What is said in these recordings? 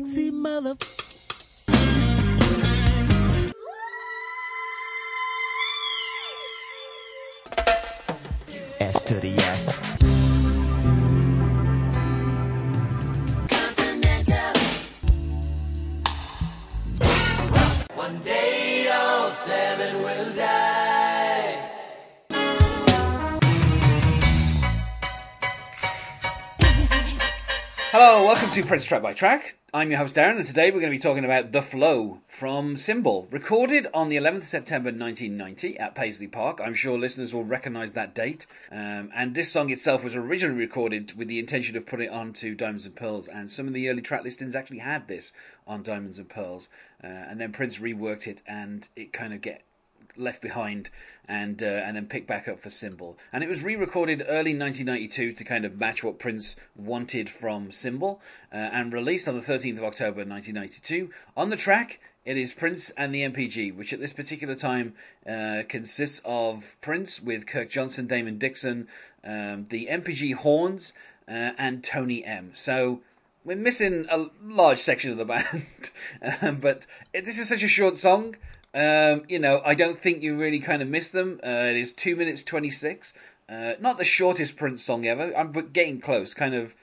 sexy mother. S to the S. Hello, welcome to Prince Track by Track. I'm your host Darren, and today we're going to be talking about The Flow from Symbol, recorded on the 11th of September 1990 at Paisley Park. I'm sure listeners will recognise that date. Um, and this song itself was originally recorded with the intention of putting it onto Diamonds and Pearls, and some of the early track listings actually had this on Diamonds and Pearls. Uh, and then Prince reworked it, and it kind of get left behind and uh, and then picked back up for Symbol. And it was re-recorded early 1992 to kind of match what Prince wanted from Symbol, uh, and released on the 13th of October 1992. On the track, it is Prince and the NPG, which at this particular time uh, consists of Prince with Kirk Johnson, Damon Dickson, um, the NPG horns, uh, and Tony M. So we're missing a large section of the band, um, but it, this is such a short song. Um, you know, I don't think you really kind of miss them. Uh, it is two minutes twenty six. Uh, not the shortest Prince song ever. I'm but getting close, kind of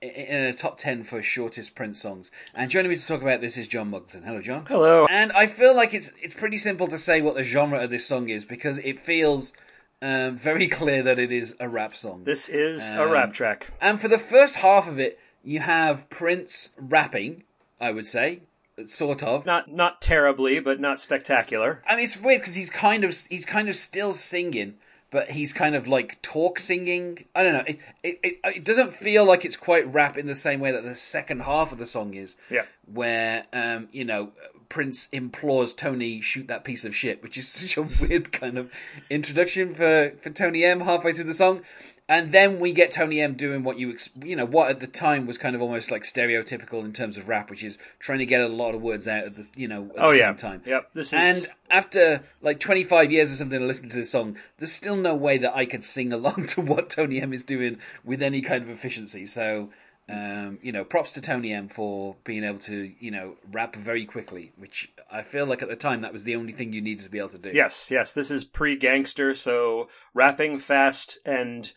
in a top ten for shortest Prince songs. And joining me to talk about this is John Mugleton. Hello, John. Hello. And I feel like it's it's pretty simple to say what the genre of this song is because it feels um, very clear that it is a rap song. This is a Um, rap track. And for the first half of it, you have Prince rapping. I would say, sort of. Not not terribly, but not spectacular. I mean, it's weird because he's kind of he's kind of still singing, but he's kind of like talk singing. I don't know. It it, it it doesn't feel like it's quite rap in the same way that the second half of the song is. Yeah. Where um you know Prince implores Tony shoot that piece of shit, which is such a weird kind of introduction for for Tony M halfway through the song. And then we get Tony M doing what you ex- you know what at the time was kind of almost like stereotypical in terms of rap, which is trying to get a lot of words out at the you know at Oh the yeah. same time. Yep. This is And after like 25 years or something to listen to this song, there's still no way that I could sing along to what Tony M is doing with any kind of efficiency. So, um, you know, props to Tony M for being able to, you know, rap very quickly, which I feel like at the time that was the only thing you needed to be able to do. yes, yes. This is pre-gangster, so rapping fast and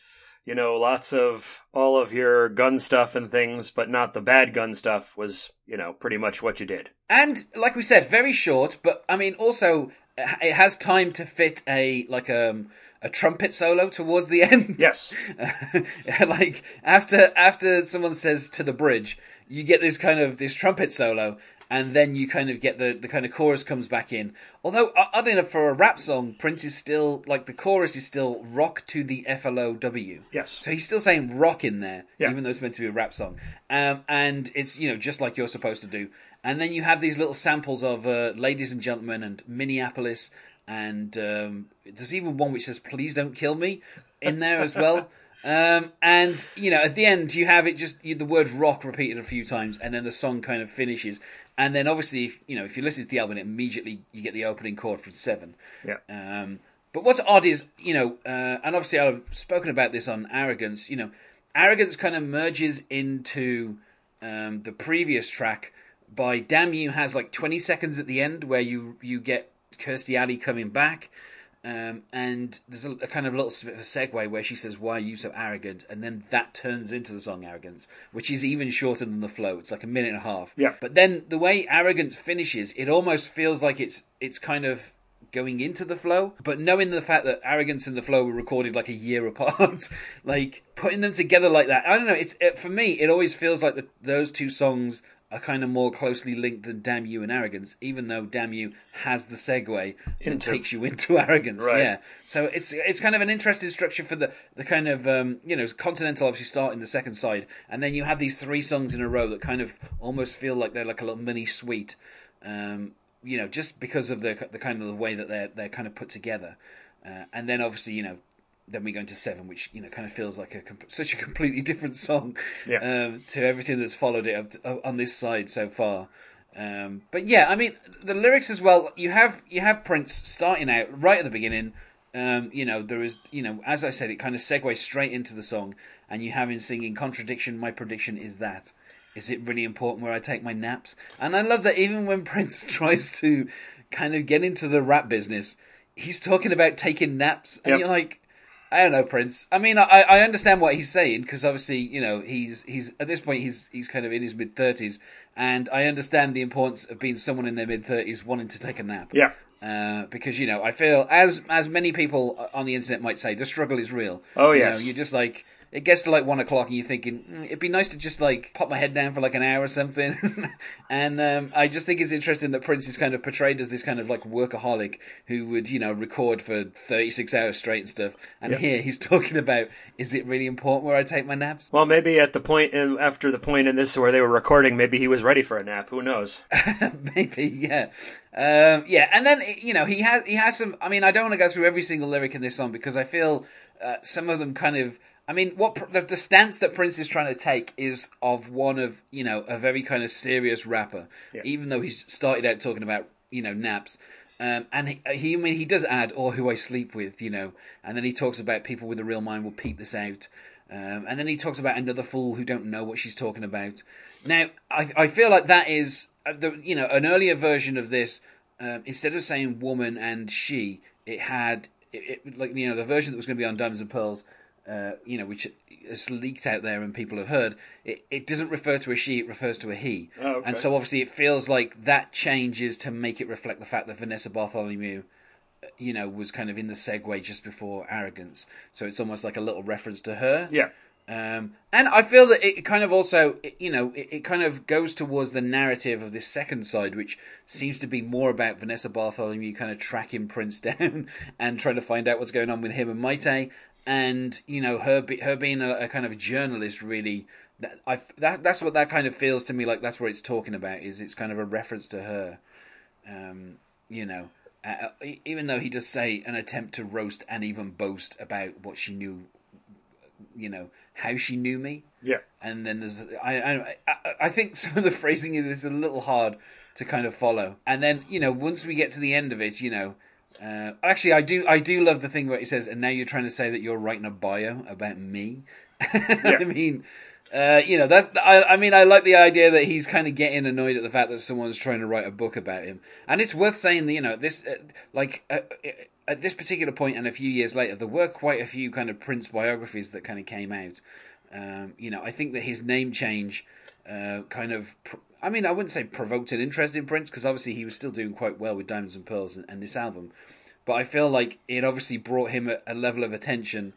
you know lots of all of your gun stuff and things, but not the bad gun stuff was you know pretty much what you did. And like we said, very short, but I mean, also it has time to fit a like um, a trumpet solo towards the end. Yes. like after after someone says to the bridge, you get this kind of this trumpet solo, and then you kind of get the the kind of chorus comes back in. Although oddly enough, for a rap song, Prince is still like the chorus is still rock to the F L O W. Yes. So he's still saying rock in there, Yeah. even though it's meant to be a rap song. Um, and it's you know just like you're supposed to do. And then you have these little samples of uh, "Ladies and Gentlemen" and Minneapolis, and um, there's even one which says "Please don't kill me" in there as well. Um, and you know, at the end, you have it just you, the word "rock" repeated a few times, and then the song kind of finishes. And then, obviously, if, you know, if you listen to the album, immediately you get the opening chord from Seven. Yeah. Um, but what's odd is, you know, uh, and obviously I've spoken about this on Arrogance, you know, Arrogance kind of merges into um, the previous track by Damn You has like 20 seconds at the end where you, you get Kirstie Alley coming back. Um, and there's a, a kind of little bit of a segue where she says, "Why are you so arrogant?" And then that turns into the song "Arrogance," which is even shorter than the flow. It's like a minute and a half. Yeah. But then the way "Arrogance" finishes, it almost feels like it's it's kind of going into the flow, but knowing the fact that "Arrogance" and the flow were recorded like a year apart, like putting them together like that. I don't know. It's it, for me, it always feels like the, those two songs are kind of more closely linked than "Damn You" and "Arrogance," even though "Damn You" has the segue and Into- takes you into "Arrogance." Right. Yeah. So it's it's kind of an interesting structure for the the kind of um, you know Continental obviously start in the second side, and then you have these three songs in a row that kind of almost feel like they're like a little mini suite. Um, you know, just because of the the kind of the way that they're they're kind of put together, uh, and then obviously you know. Then we go into seven, which you know kind of feels like a such a completely different song Yeah. um, to everything that's followed it up to, on this side so far. Um, but yeah, I mean the lyrics as well. You have you have Prince starting out right at the beginning. Um, you know there is you know as I said, it kind of segues straight into the song, and you have him singing "Contradiction." My prediction is that is it really important where I take my naps? And I love that even when Prince tries to kind of get into the rap business, he's talking about taking naps, and Yep. you're like, I don't know, Prince. I mean, I, I understand what he's saying because obviously, you know, he's he's at this point he's he's kind of in his mid thirties, and I understand the importance of being someone in their mid thirties wanting to take a nap. Yeah. Uh, because you know, I feel as as many people on the internet might say, the struggle is real. Oh, You know, you're just like it gets to like one o'clock and you're thinking mm, it'd be nice to just like pop my head down for like an hour or something. and um, I just think it's interesting that Prince is kind of portrayed as this kind of like workaholic who would you know record for 36 hours straight and stuff. And Yeah. here he's talking about is it really important where I take my naps? Well, maybe at the point in, after the point in this where they were recording, maybe he was ready for a nap. Who knows? Maybe, yeah, um, yeah. And then you know he has he has some. I mean, I don't want to go through every single lyric in this song because I feel uh, some of them kind of. I mean, what the, the stance that Prince is trying to take is of one of you know a very kind of serious rapper, Yeah. even though he's started out talking about you know naps. Um, and he, he, I mean, he does add, or who I sleep with, you know, and then he talks about people with a real mind will peep this out. Um, and then he talks about another fool who don't know what she's talking about. Now, I, I feel like that is, uh, the, you know, an earlier version of this. Um, instead of saying woman and she, it had, it, it, like you know, the version that was going to be on Diamonds and Pearls, uh, you know, which is leaked out there and people have heard. It, it doesn't refer to a she; it refers to a he. Oh, okay. And so obviously, it feels like that changes to make it reflect the fact that Vanessa Bartholomew you know, was kind of in the segue just before arrogance. So it's almost like a little reference to her. Yeah. Um, and I feel that it kind of also, it- you know, it, it kind of goes towards the narrative of this second side, which seems to be more about Vanessa Bartholomew kind of tracking Prince down and trying to find out what's going on with him and Mayte, and you know, her be, her being a, a kind of journalist really. That, I, that that's what that kind of feels to me like. That's what it's talking about. Is it's kind of a reference to her. Um, you know, uh, even though he does say an attempt to roast and even boast about what she knew, you know, how she knew me. Yeah. And then there's, I, I, I- I think some of the phrasing is a little hard to kind of follow. And then, you know, once we get to the end of it, you know, uh, actually, I do, I do love the thing where he says, and now you're trying to say that you're writing a bio about me. I mean, uh, you know, that's, I, I mean, I like the idea that he's kind of getting annoyed at the fact that someone's trying to write a book about him. And it's worth saying that, you know, this, uh, like, uh, at this particular point and a few years later, there were quite a few kind of Prince biographies that kind of came out. Um, you know, I think that his name change uh, kind of. Pr- I mean, I wouldn't say provoked an interest in Prince because obviously he was still doing quite well with Diamonds and Pearls and, and this album. But I feel like it obviously brought him a, a level of attention,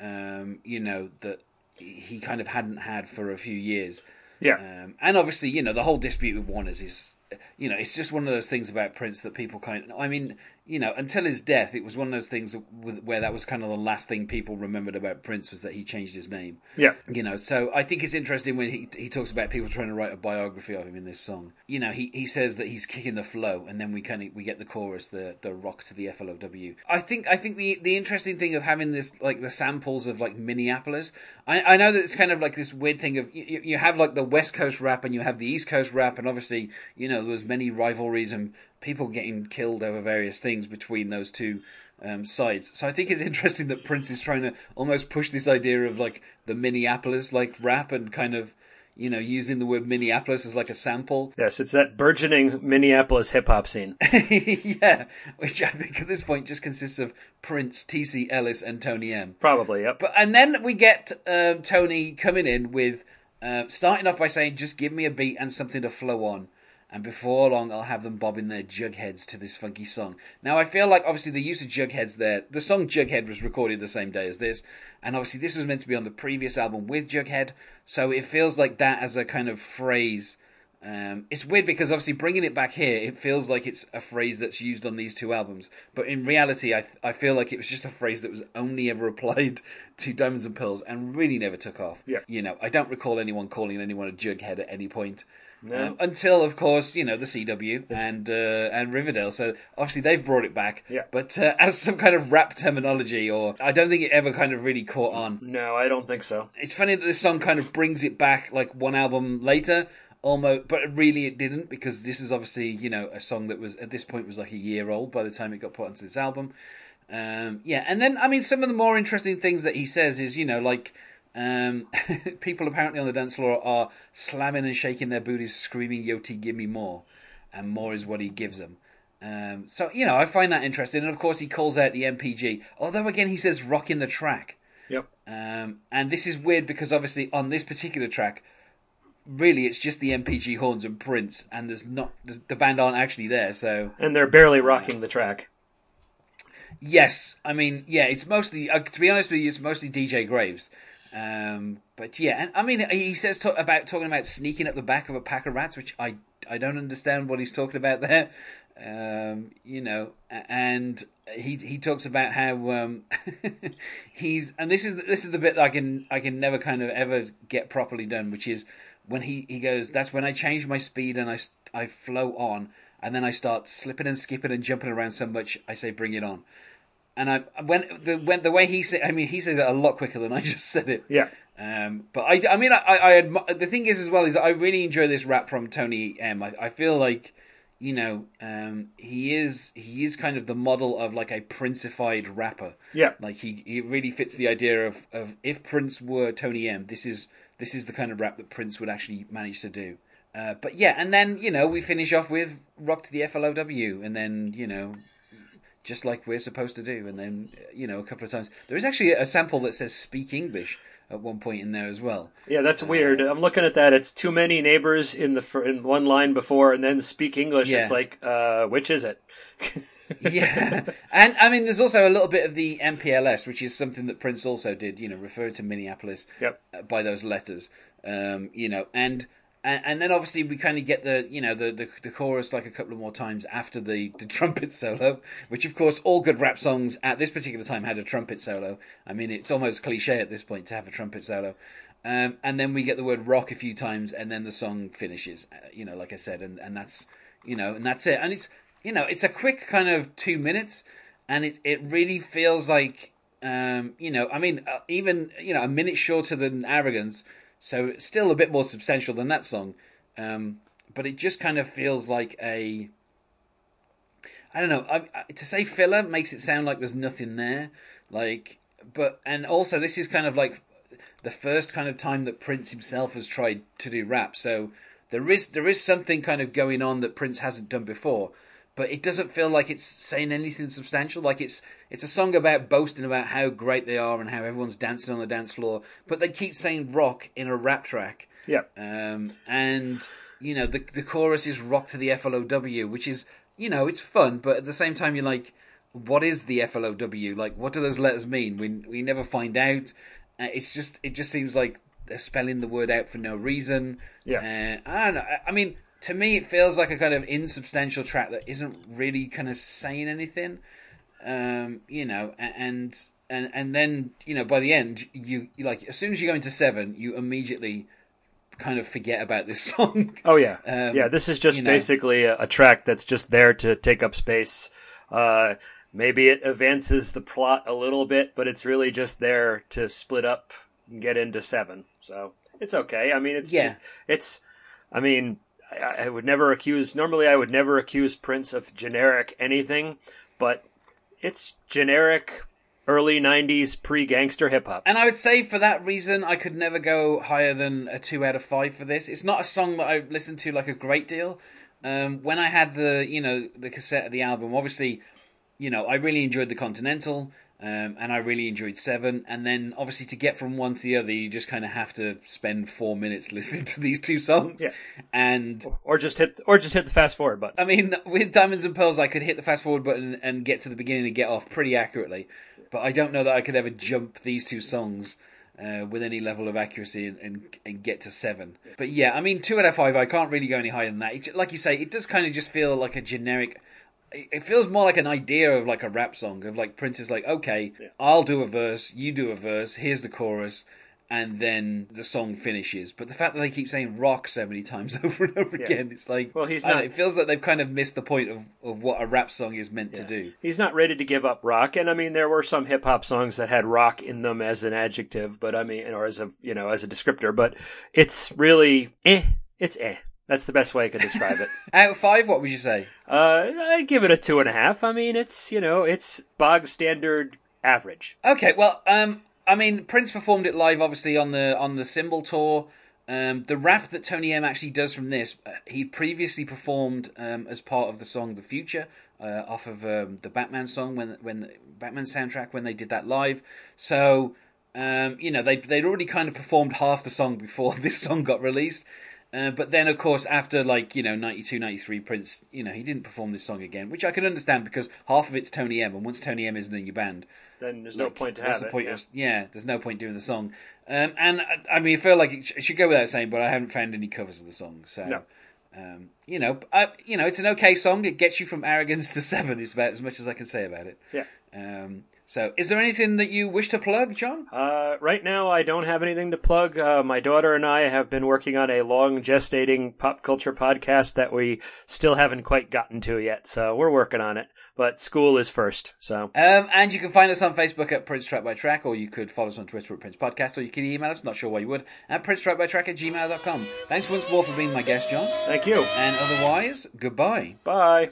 um, you know, that he kind of hadn't had for a few years. Yeah. Um, and obviously, you know, the whole dispute with Warner's is, you know, it's just one of those things about Prince that people kind of, I mean, you know, until his death, it was one of those things where that was kind of the last thing people remembered about Prince was that he changed his name. Yeah. You know, so I think it's interesting when he he talks about people trying to write a biography of him in this song. You know, he, he says that he's kicking the flow, and then we kind of we get the chorus, the the rock to the FLOW. I think I think the the interesting thing of having this like the samples of like Minneapolis. I I know that it's kind of like this weird thing of you, you have like the West Coast rap and you have the East Coast rap, and obviously you know there's many rivalries and people getting killed over various things between those two um, sides. So I think it's interesting that Prince is trying to almost push this idea of like the Minneapolis like rap and kind of you know using the word Minneapolis as like a sample. Yes, it's that burgeoning Minneapolis hip hop scene. yeah, which I think at this point just consists of Prince, T.C. Ellis, and Tony M. Probably, yep. But and then we get um, Tony coming in with uh, starting off by saying, "Just give me a beat and something to flow on." And before long, I'll have them bobbing their jugheads to this funky song. Now, I feel like obviously the use of jugheads there. The song Jughead was recorded the same day as this, and obviously this was meant to be on the previous album with Jughead. So it feels like that as a kind of phrase. Um, it's weird because obviously bringing it back here, it feels like it's a phrase that's used on these two albums. But in reality, I I feel like it was just a phrase that was only ever applied to Diamonds and Pearls and really never took off. Yeah. You know, I don't recall anyone calling anyone a jughead at any point. No. Um, until, of course, you know the CW and uh, and Riverdale. So obviously they've brought it back. Yeah. But uh, as some kind of rap terminology, or I don't think it ever kind of really caught on. No, I don't think so. It's funny that this song kind of brings it back like one album later, almost, but really it didn't because this is obviously you know a song that was at this point was like a year old by the time it got put onto this album. Um, yeah, and then I mean some of the more interesting things that he says is you know like Um, people apparently on the dance floor are slamming and shaking their booties, screaming, Yoti, give me more. And more is what he gives them. Um, so, you know, I find that interesting. And of course, he calls out the NPG. Although, again, he says rocking the track. Yep. Um, and this is weird because obviously on this particular track, really it's just the NPG horns and Prince, and there's not the band aren't actually there. So and they're barely rocking the track. Yes, I mean, yeah, it's mostly uh, to be honest with you, it's mostly DJ Graves. Um, but yeah, and I mean, he says about talking about sneaking up the back of a pack of rats, which I I don't understand what he's talking about there. Um, you know, and he he talks about how um, he's and this is this is the bit that I can I can never kind of ever get properly done, which is when he he goes, that's when I change my speed and I I flow on, and then I start slipping and skipping and jumping around so much, I say, bring it on. And I when the when the way he said, I mean, he says it a lot quicker than I just said it. Yeah. Um, but I, I mean, I, I, I the thing is as well is I really enjoy this rap from Tony M. I, I feel like, you know, um, he is he is kind of the model of like a Princified rapper. Yeah. Like he he really fits the idea of of if Prince were Tony M. This is this is the kind of rap that Prince would actually manage to do. Uh, but yeah, and then you know we finish off with "Rock to the FLOW," and then you know, just like we're supposed to do, and then you know a couple of times there is actually a sample that says "Speak English" at one point in there as well. Yeah, that's weird. I'm looking at that. It's too many neighbors in the fir- in one line before, and then "Speak English." Yeah. It's like, uh, which is it? yeah, and I mean, there's also a little bit of the MPLS, which is something that Prince also did. You know, refer to Minneapolis Yep. uh, by those letters. Um, you know, and, and and then obviously we kind of get the you know the, the the chorus like a couple of more times after the the trumpet solo, which of course all good rap songs at this particular time had a trumpet solo. I mean, it's almost cliche at this point to have a trumpet solo. Um, and then we get the word rock a few times, and then the song finishes. Uh, you know, like I said, and, and that's you know, and that's it. And it's you know, it's a quick kind of two minutes, and it it really feels like um, you know, I mean, uh, even you know, a minute shorter than Arrogance, so still a bit more substantial than that song. Um, but it just kind of feels like a I don't know. I, I, to say filler makes it sound like there's nothing there. Like, but and also this is kind of like the first kind of time that Prince himself has tried to do rap. So there is there is something kind of going on that Prince hasn't done before. But it doesn't feel like it's saying anything substantial. Like it's it's a song about boasting about how great they are and how everyone's dancing on the dance floor. But they keep saying rock in a rap track. Yeah. Um, and you know the the chorus is rock to the FLOW, which is you know it's fun, but at the same time you're like, what is the FLOW? Like, what do those letters mean? We we never find out. Uh, it's just it just seems like they're spelling the word out for no reason. Yeah. Uh, I don't know. I- I mean, to me, it feels like a kind of insubstantial track that isn't really kind of saying anything. Um, you know, and and and then you know by the end, you like as soon as you go into seven, you immediately kind of forget about this song. Oh yeah, Um, yeah. This is just you know. basically a, a track that's just there to take up space. Uh, maybe it advances the plot a little bit, but it's really just there to split up and get into seven. So it's okay. I mean, it's Yeah. ju- it's. I mean, I, I would never accuse. Normally, I would never accuse Prince of generic anything, but it's generic early '90s pre-gangster hip hop. And I would say for that reason, I could never go higher than a two out of five for this. It's not a song that I listened to like a great deal. Um, when I had the you know the cassette of the album, obviously, you know I really enjoyed the Continental, um, and I really enjoyed Seven. And then obviously to get from one to the other, you just kind of have to spend four minutes listening to these two songs. Yeah. And Or just hit, or just hit the fast forward button. I mean, with Diamonds and Pearls, I could hit the fast forward button and get to the beginning and get off pretty accurately. But I don't know that I could ever jump these two songs uh, with any level of accuracy and, and, and get to seven. But yeah, I mean, two out of five, I can't really go any higher than that. It, like you say, it does kind of just feel like a generic. It feels more like an idea of like a rap song of like Prince is like, okay, I'll do a verse, you do a verse, here's the chorus, and then the song finishes. But the fact that they keep saying rock so many times over and over again, it's like, Well, he's don't know, not- it feels like they've kind of missed the point of, of what a rap song is meant to do. He's not ready to give up rock, and I mean there were some hip hop songs that had rock in them as an adjective, but I mean, or as a you know as a descriptor, but it's really eh, it's eh. That's the best way I could describe it. Out of five, what would you say? Uh, I give it a two and a half. I mean, it's you know it's bog standard average. Okay, well, um, I mean, Prince performed it live, obviously on the on the Symbol tour. Um, the rap that Tony M actually does from this, uh, he previously performed um, as part of the song "The Future" uh, off of um, the Batman song when when the Batman soundtrack when they did that live. So um, you know they they'd already kind of performed half the song before this song got released. Uh, but then, of course, after like you know 92, 93, Prince, you know he didn't perform this song again, which I can understand because half of it's Tony M, and once Tony M isn't in your band, then there's no point to have the it. point yeah. of- yeah, there's no point doing the song. Um, and I- I mean, I feel like it, sh- it should go without saying, but I haven't found any covers of the song. So, No. um, you know, I, you know, it's an okay song. It gets you from arrogance to seven. Is about as much as I can say about it. Yeah. Um, so, is there anything that you wish to plug, John? Uh, right now, I don't have anything to plug. Uh, my daughter and I have been working on a long gestating pop culture podcast that we still haven't quite gotten to yet, so we're working on it. But school is first, so Um, and you can find us on Facebook at Prince Track by Track, or you could follow us on Twitter at Prince Podcast, or you can email us, not sure why you would, at Prince Track by Track at gmail.com. Thanks once more for being my guest, John. thank you. And otherwise, goodbye. Bye.